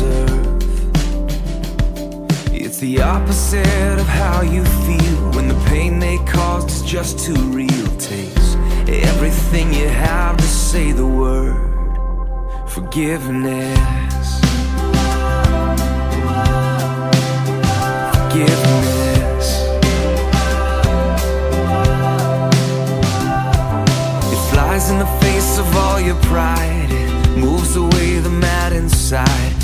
deserve. It's the opposite of how you feel when the pain they caused is just too real. Takes everything you have to say the word forgiveness. Forgiveness. It flies in the face of all your pride. It moves away the mad inside.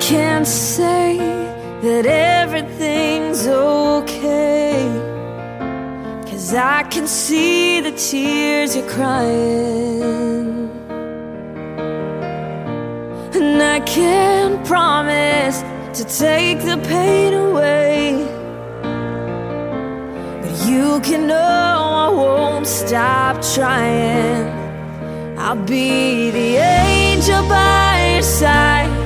Can't say that everything's okay. Cause I can see the tears you're crying. And I can't promise to take the pain away. But you can know I won't stop trying. I'll be the angel by your side.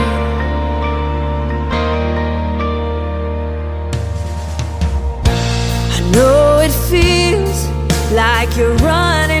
Know it feels like you're running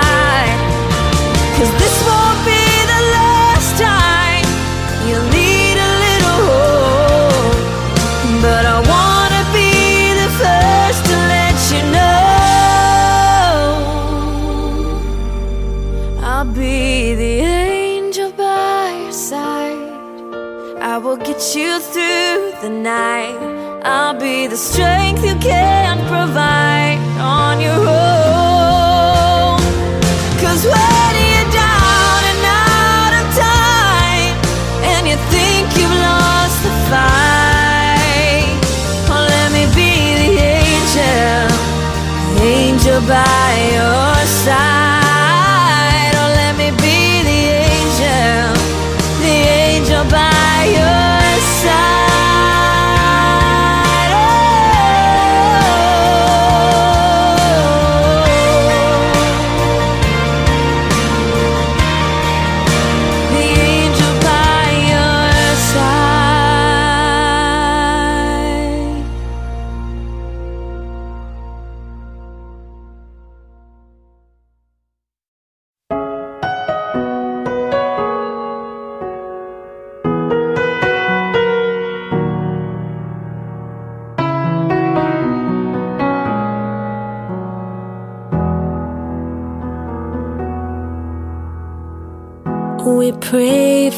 The strength you can't provide on your own. Cause when you're down and out of time, and you think you've lost the fight, oh, let me be the angel, angel by your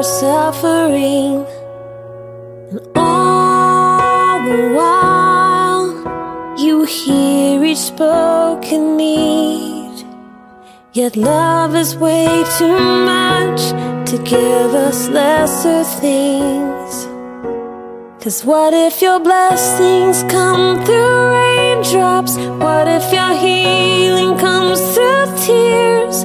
our suffering. And all the while, you hear each spoken need. Yet love is way too much to give us lesser things. Cause what if your blessings come through raindrops? What if your healing comes through tears?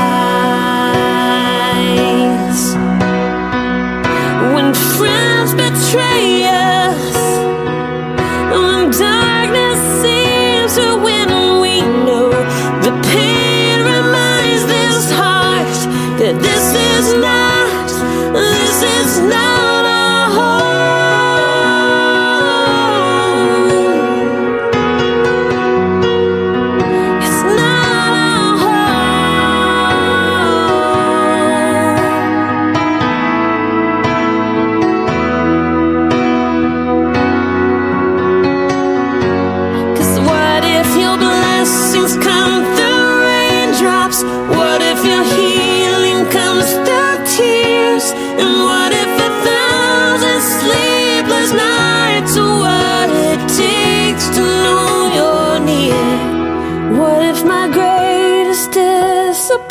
This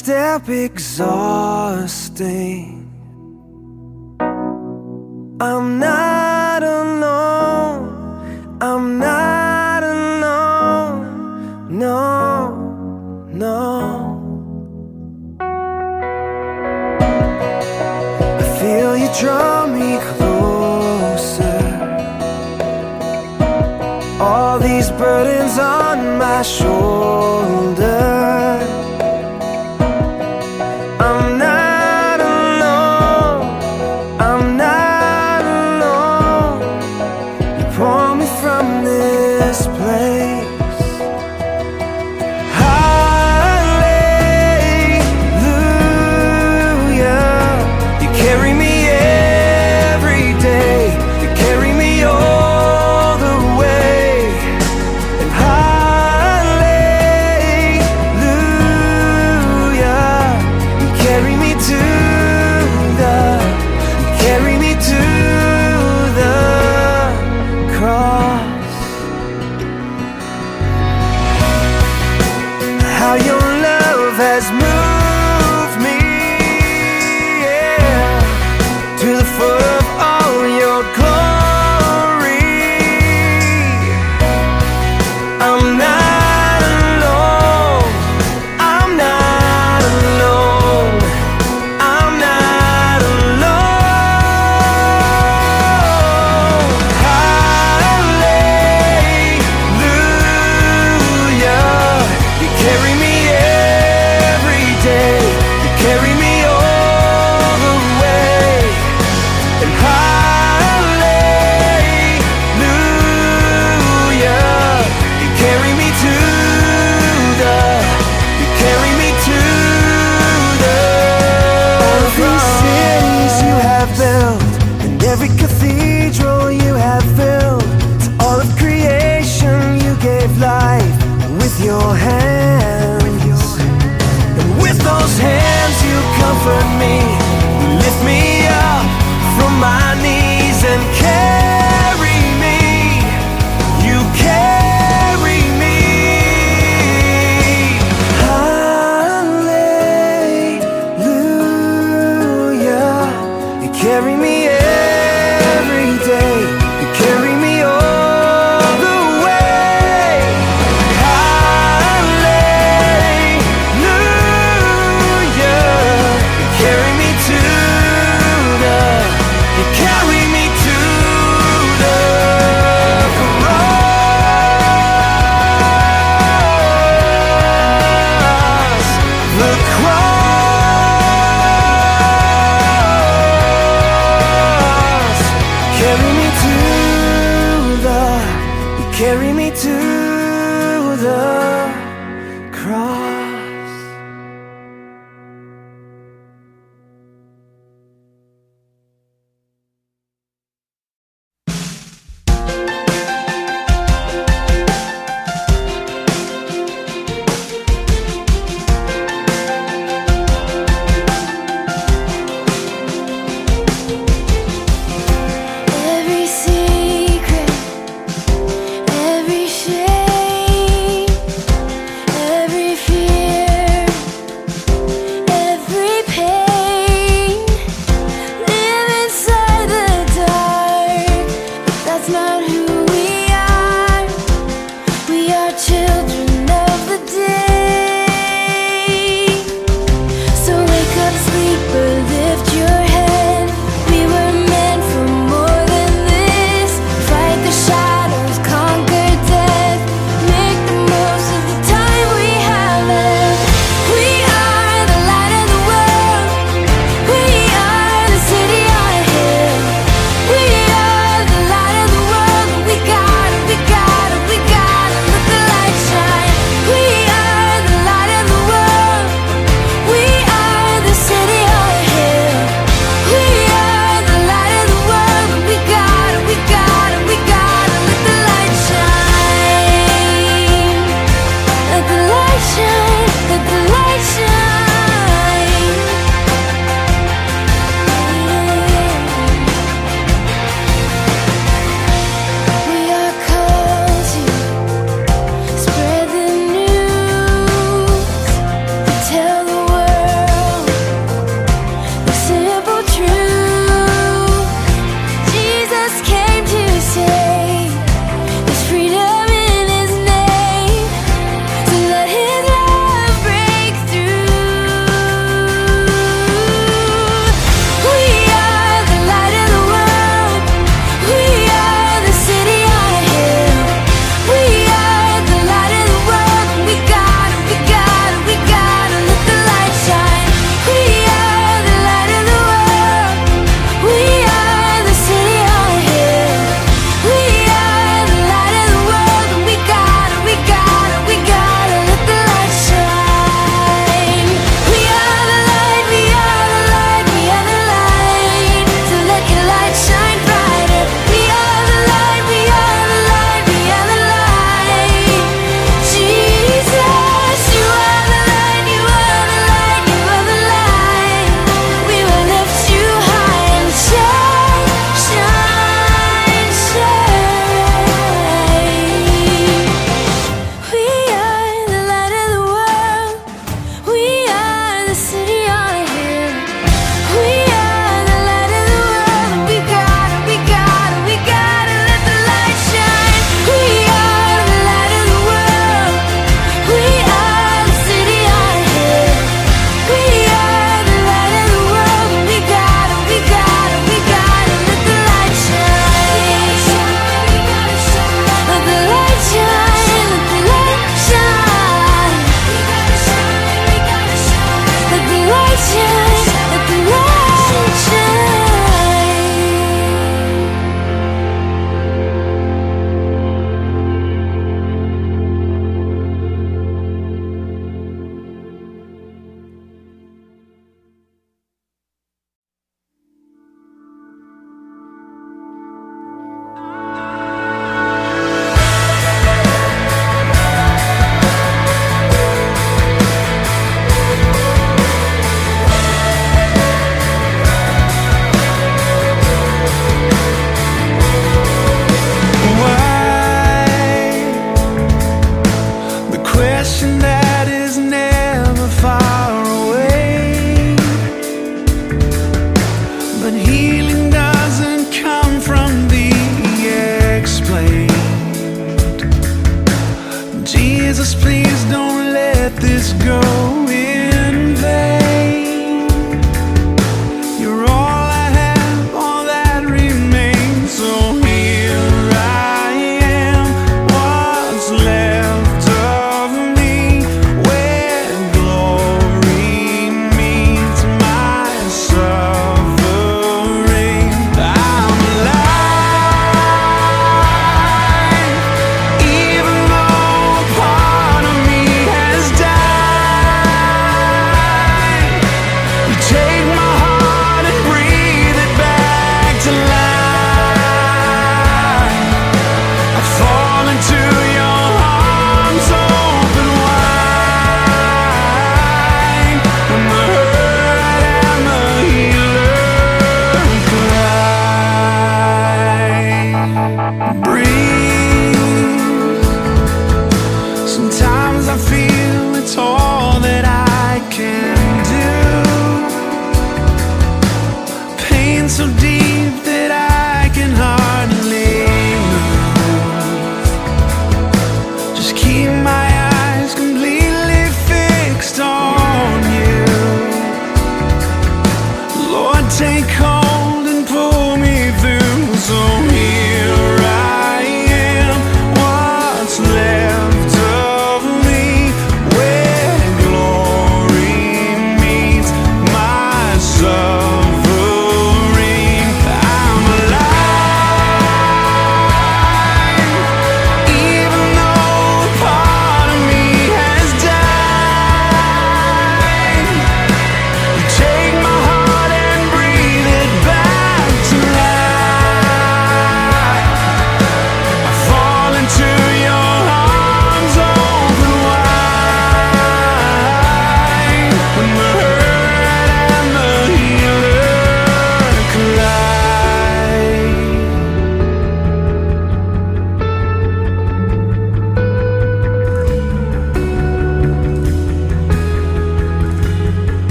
step exhausting. I'm not alone, I'm not alone, no, no. I feel you draw me closer. All these burdens on my shoulders.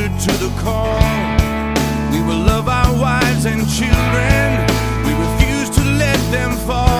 answered to the call. We will love our wives and children. We refuse to let them fall.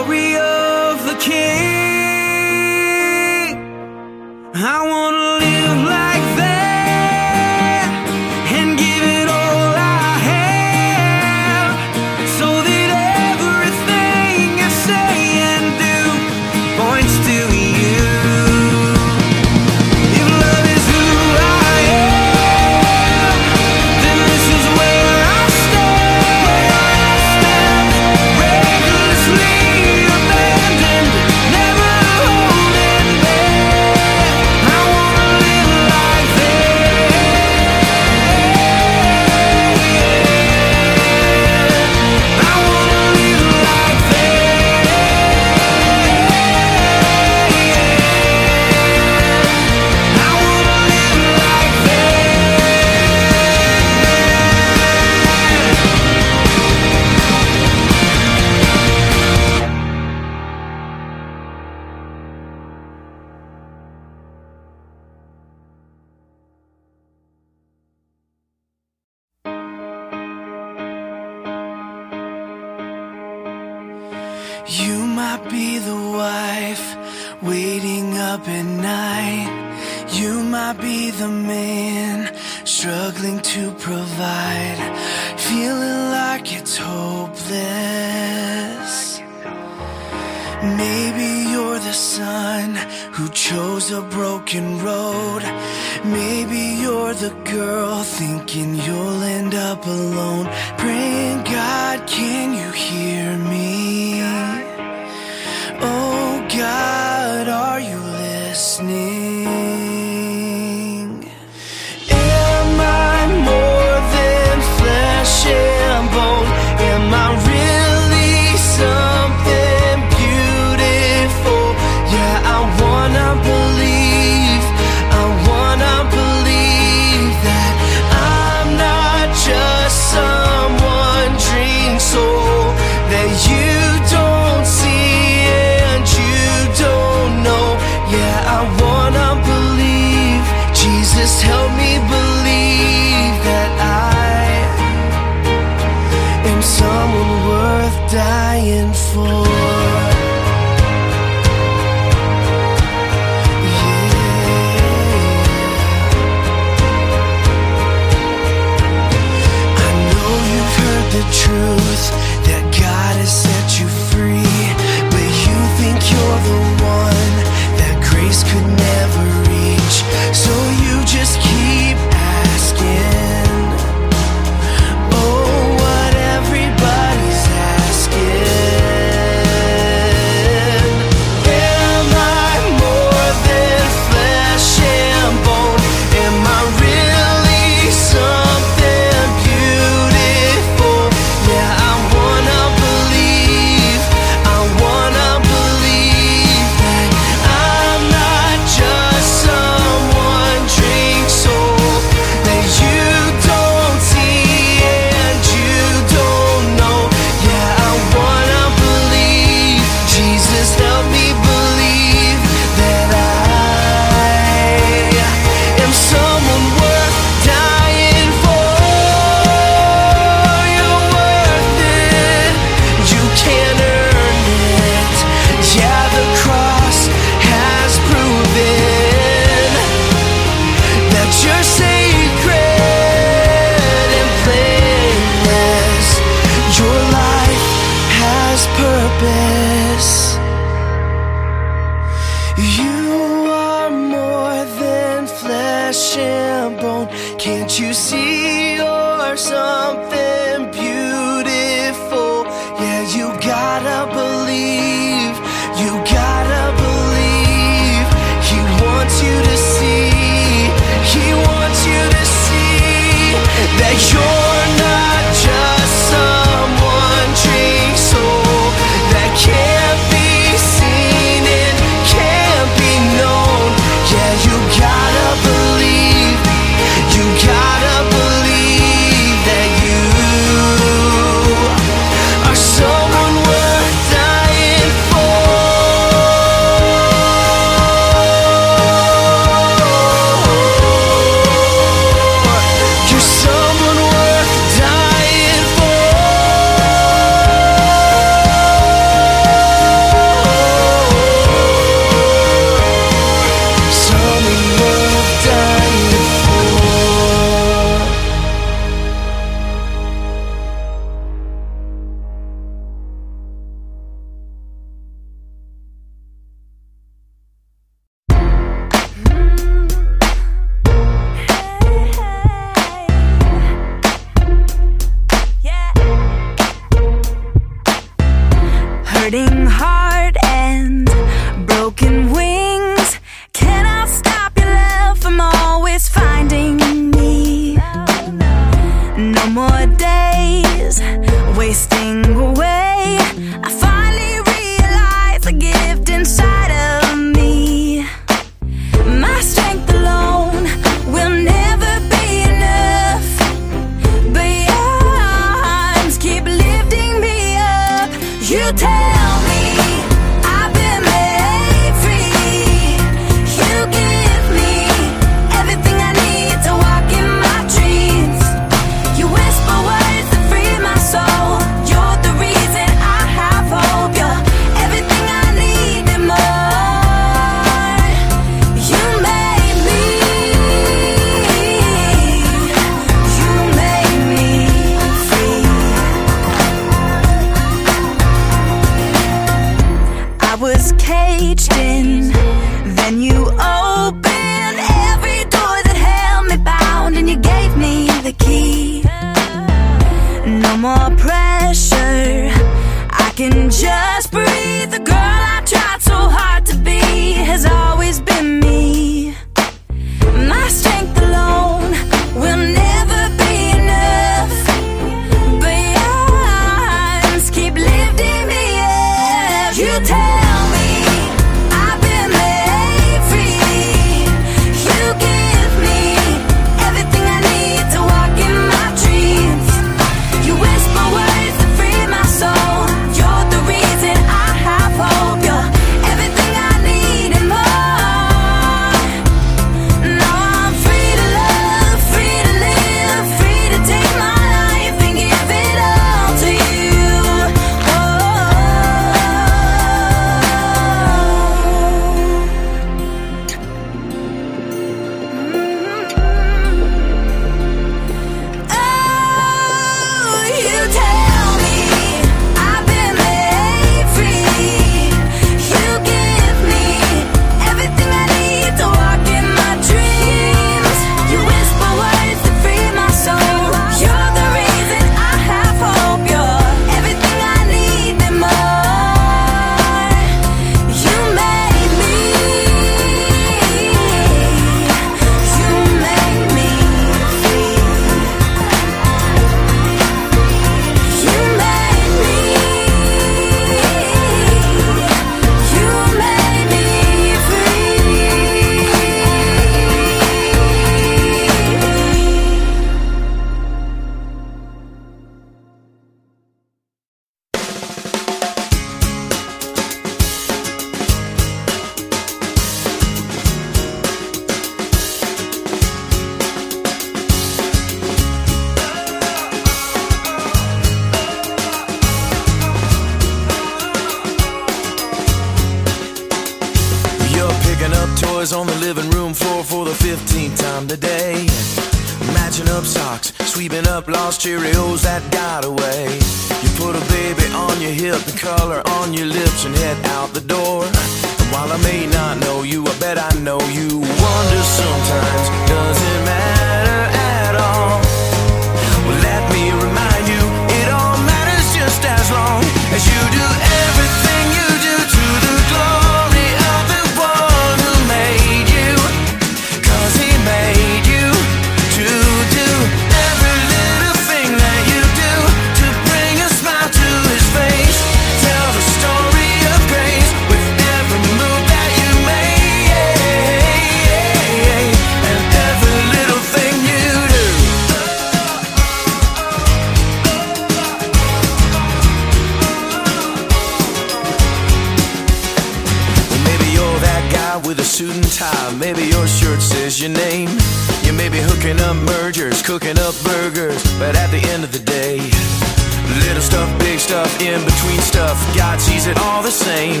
tough guy sees it all the same.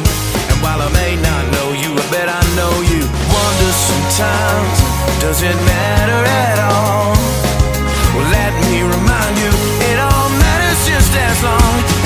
And while I may not know you, I bet I know you. Wonder sometimes, does it matter at all? Well, let me remind you, it all matters just as long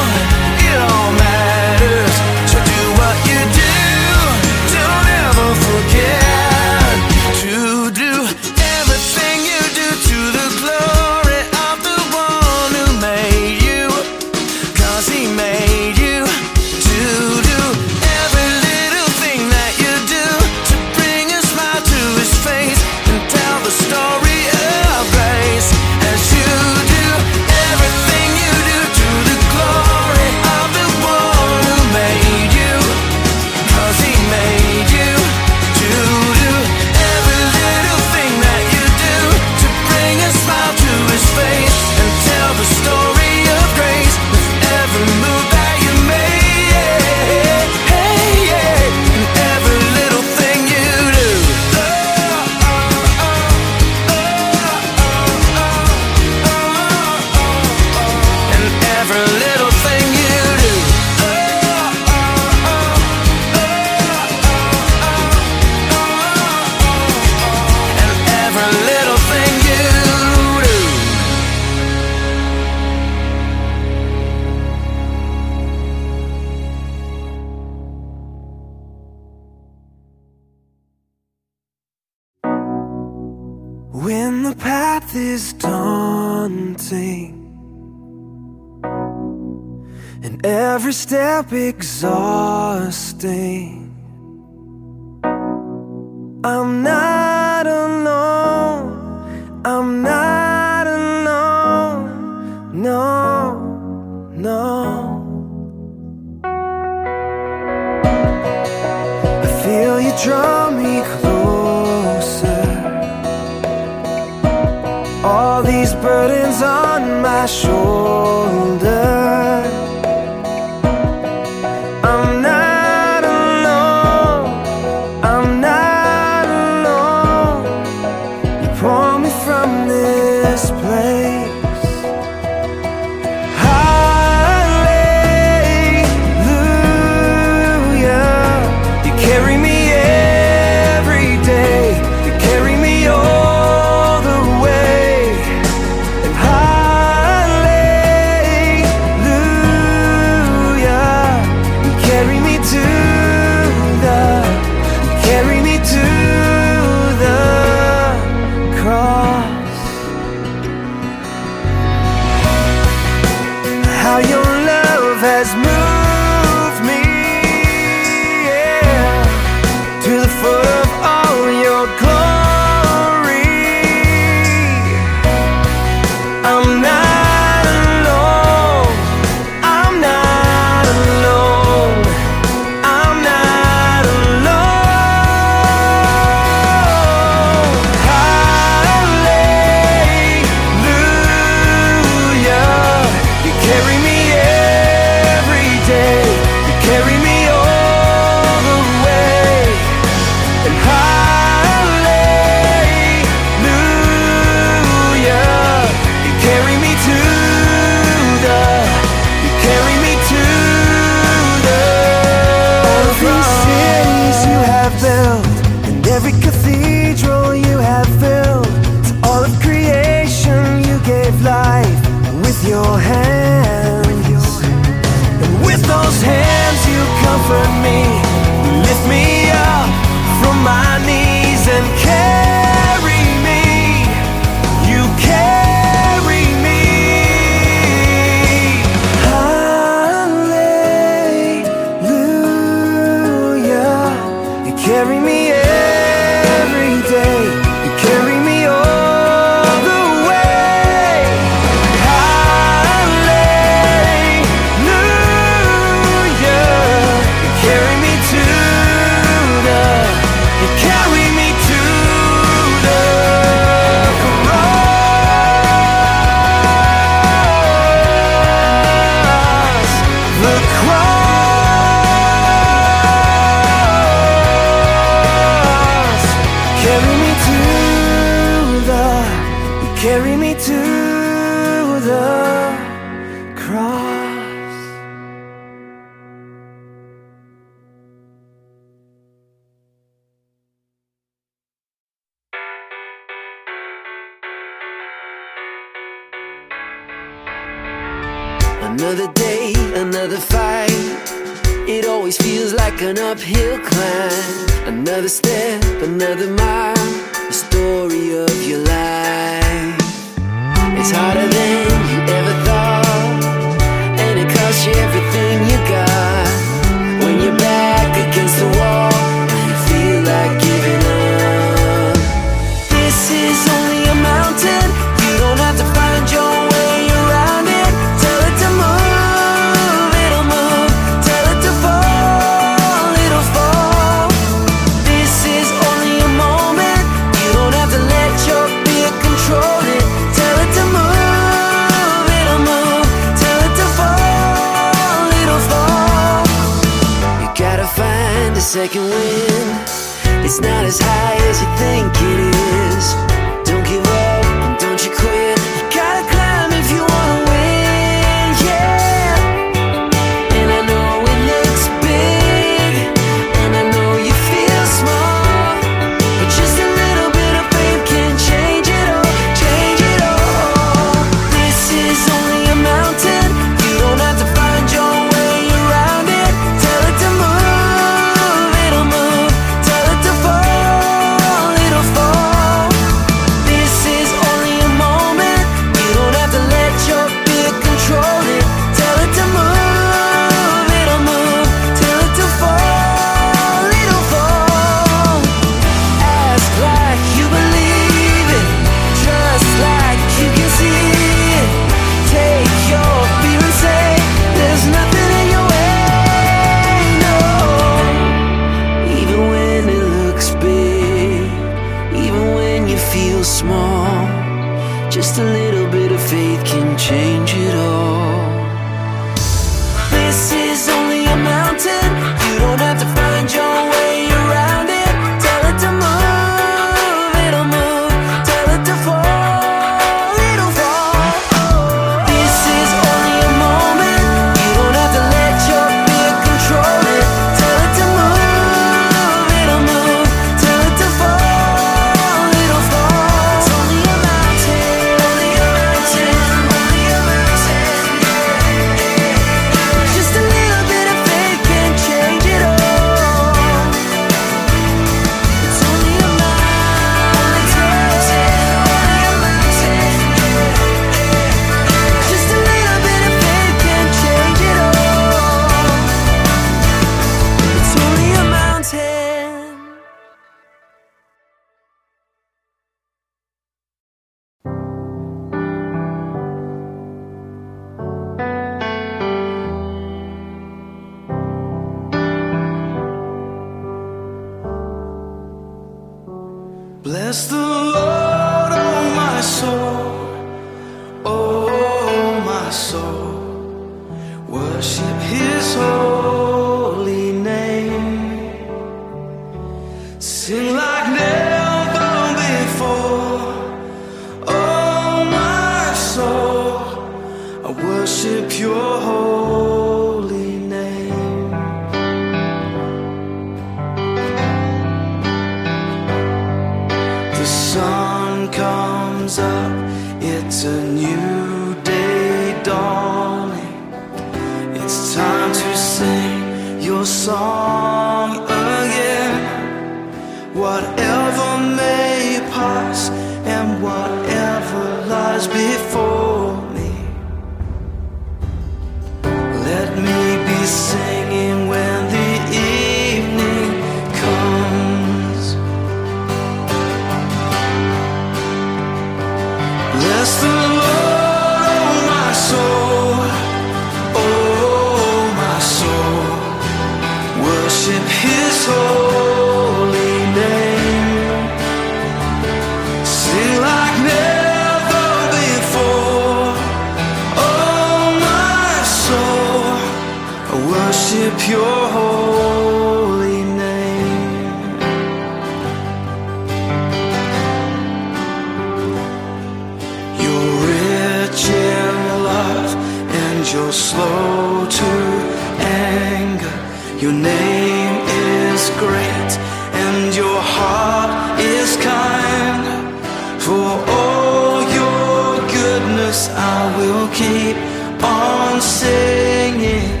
I will keep on singing.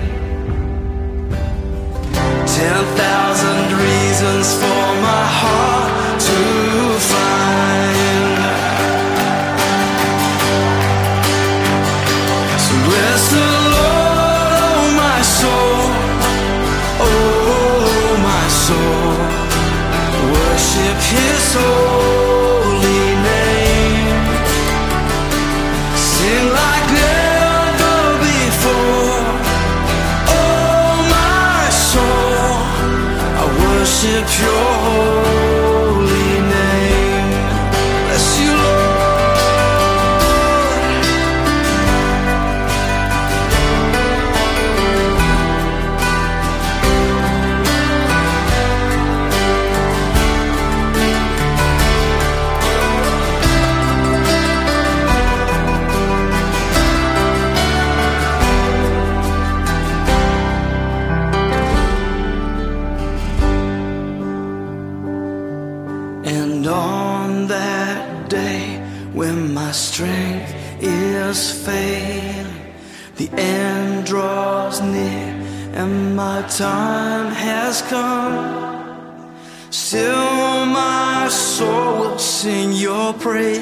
time has come. Still, my soul will sing your praise.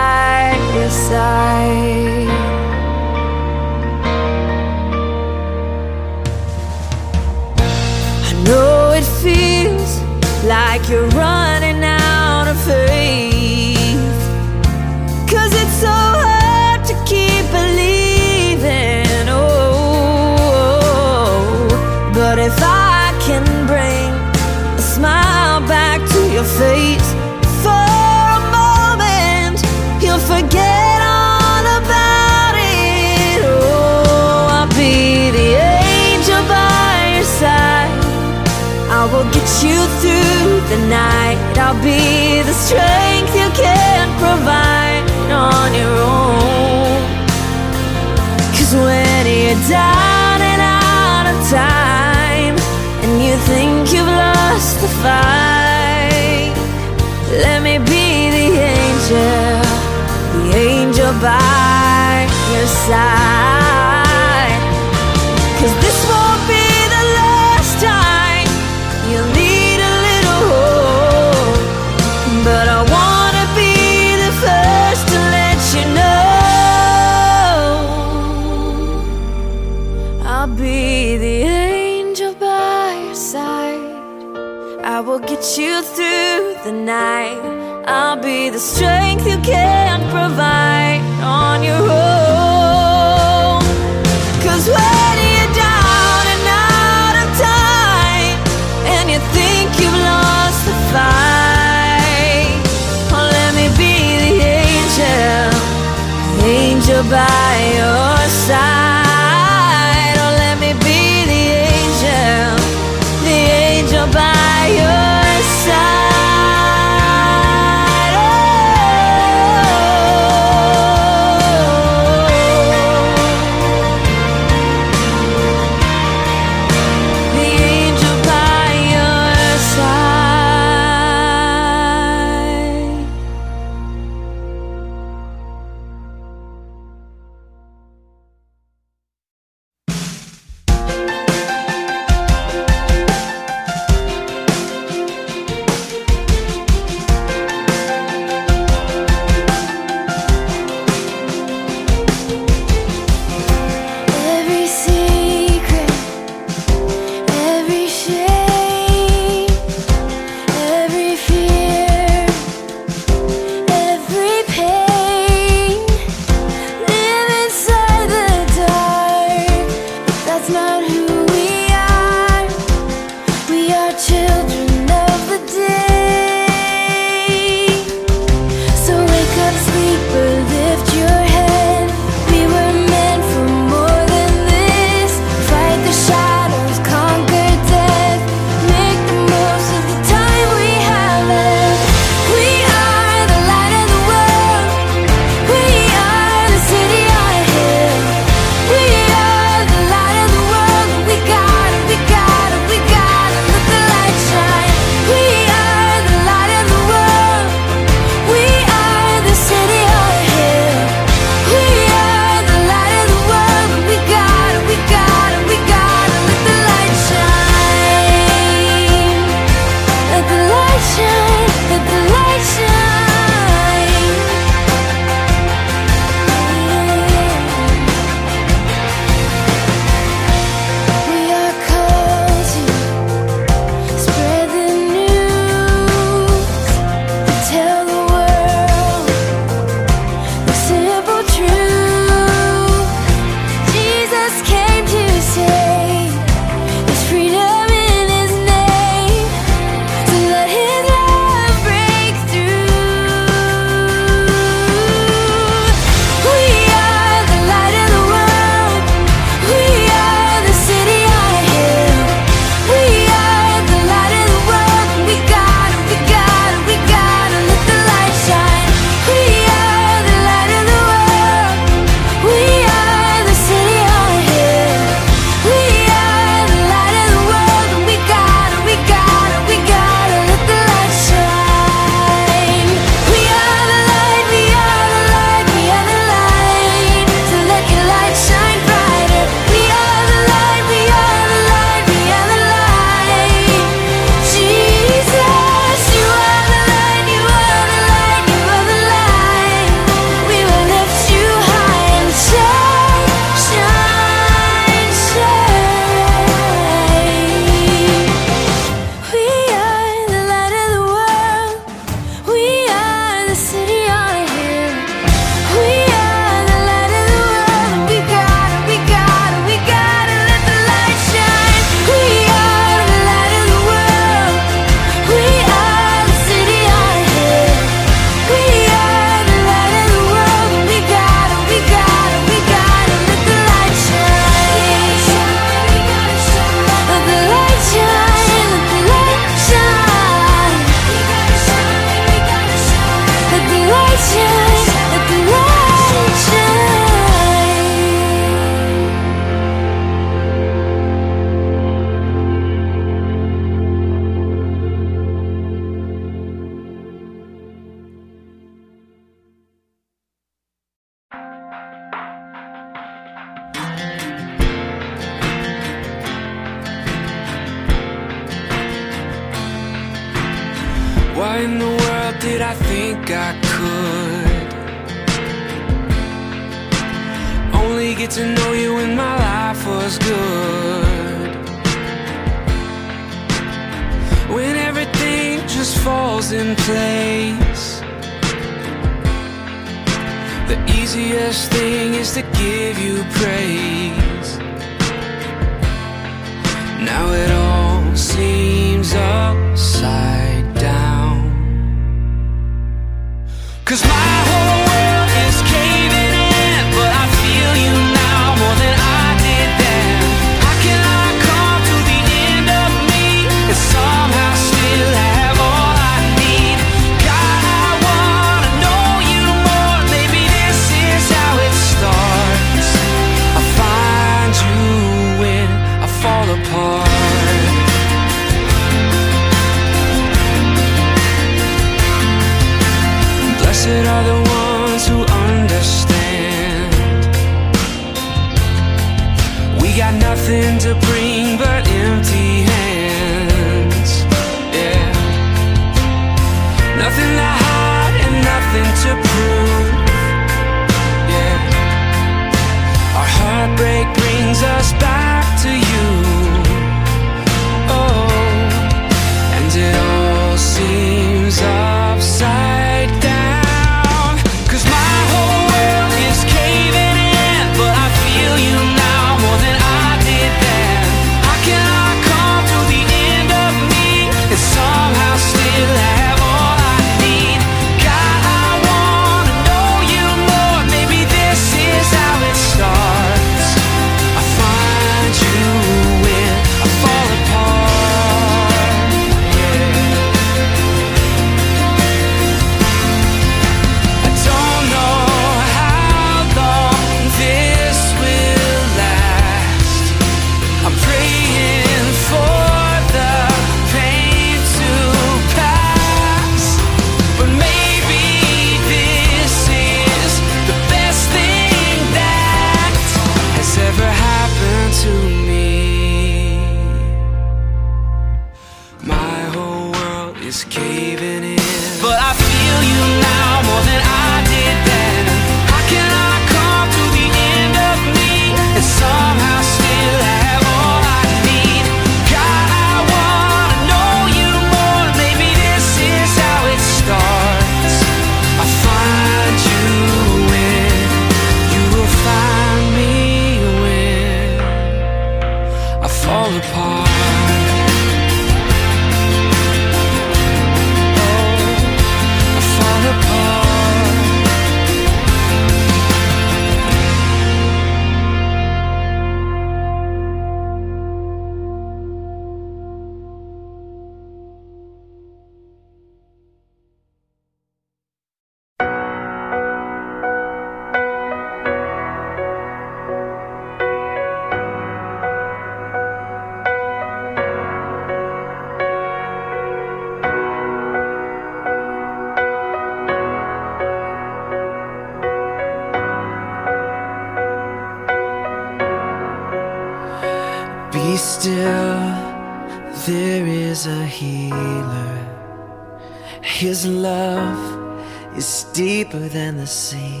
is deeper than the sea.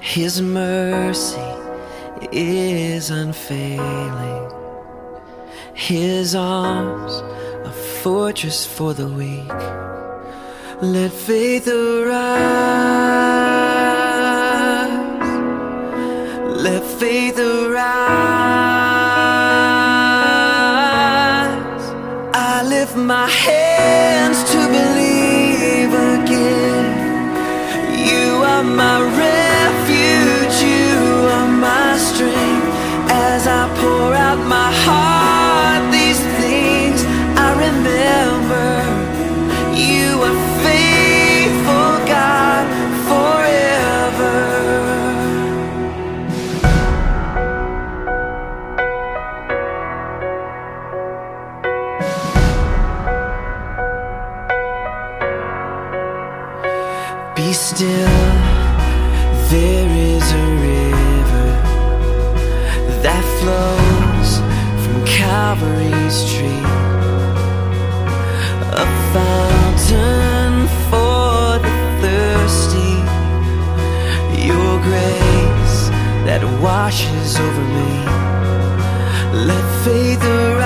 His mercy is unfailing. His arms, a fortress for the weak. Let faith arise. Let faith arise. I lift my head. washes over me. Let faith arise.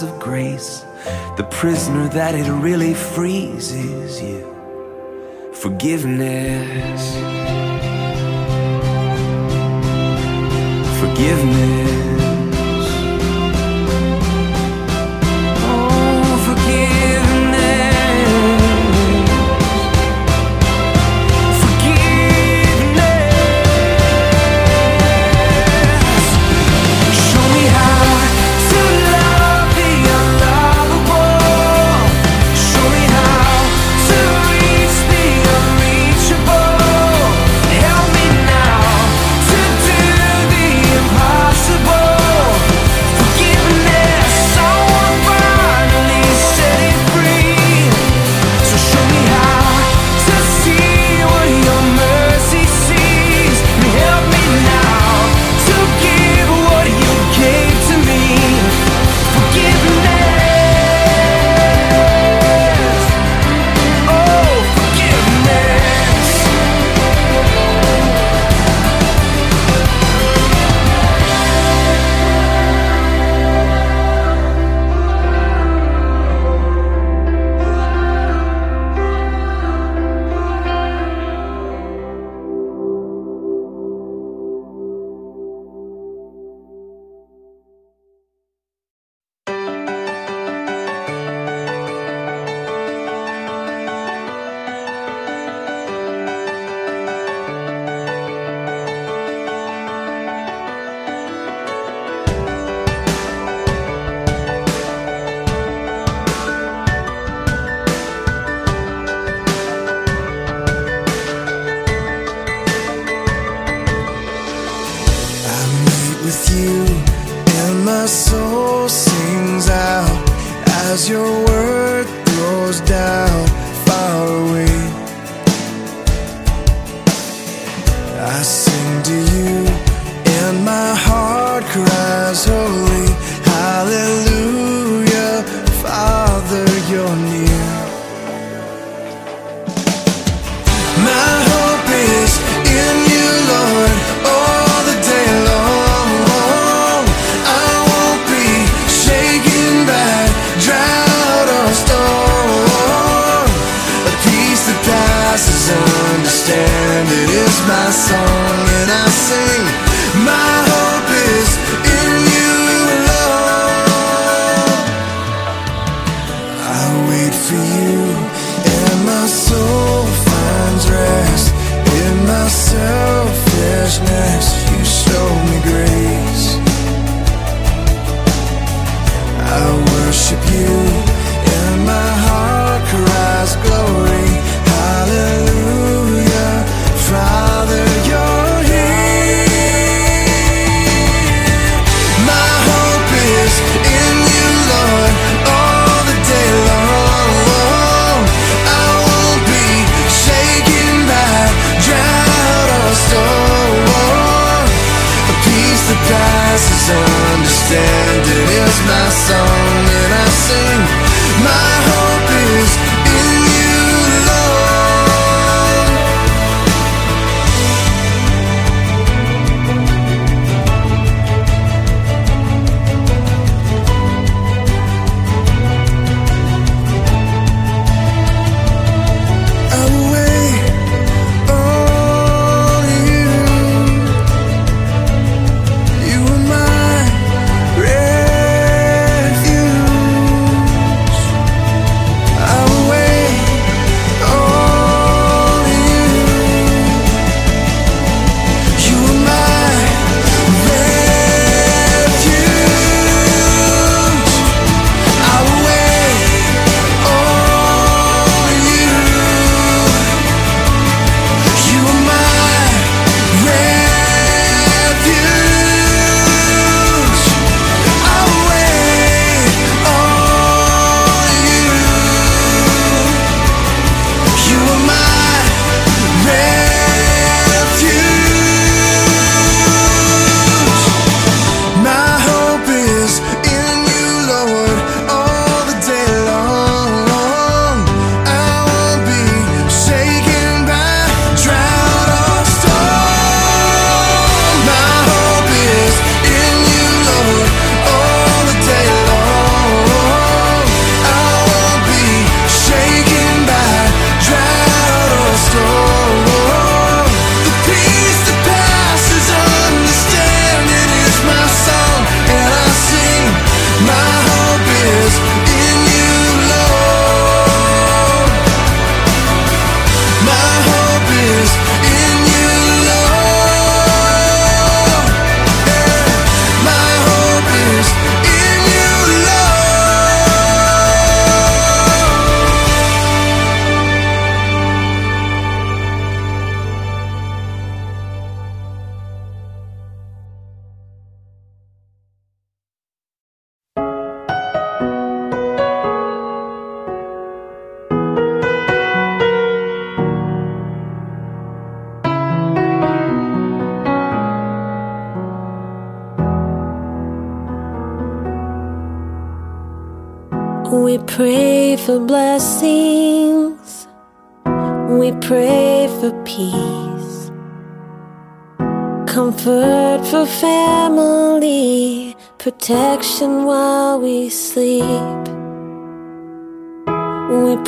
of grace. The prisoner that it really frees is you. Forgiveness. Forgiveness.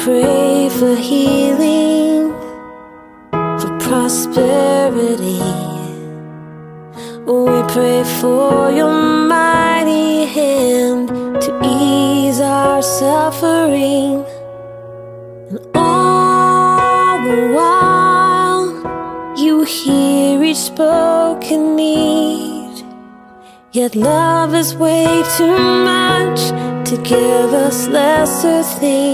Pray for healing. For prosperity. We pray for your mighty hand to ease our suffering. And all the while, you hear each spoken need. Yet love is way too much to give us lesser things.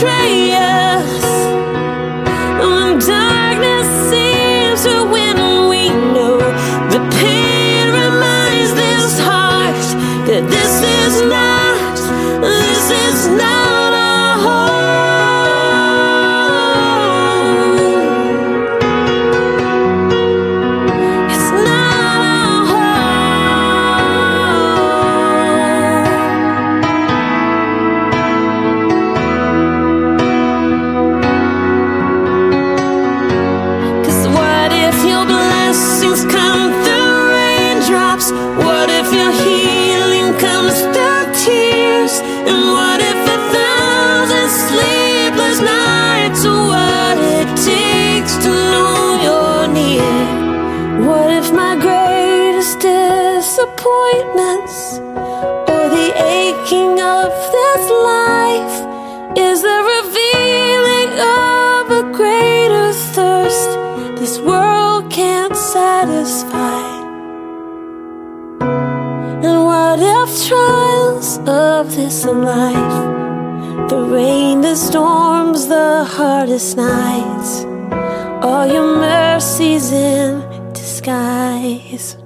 Friends of this life, the rain, the storms, the hardest nights, All your mercies in disguise?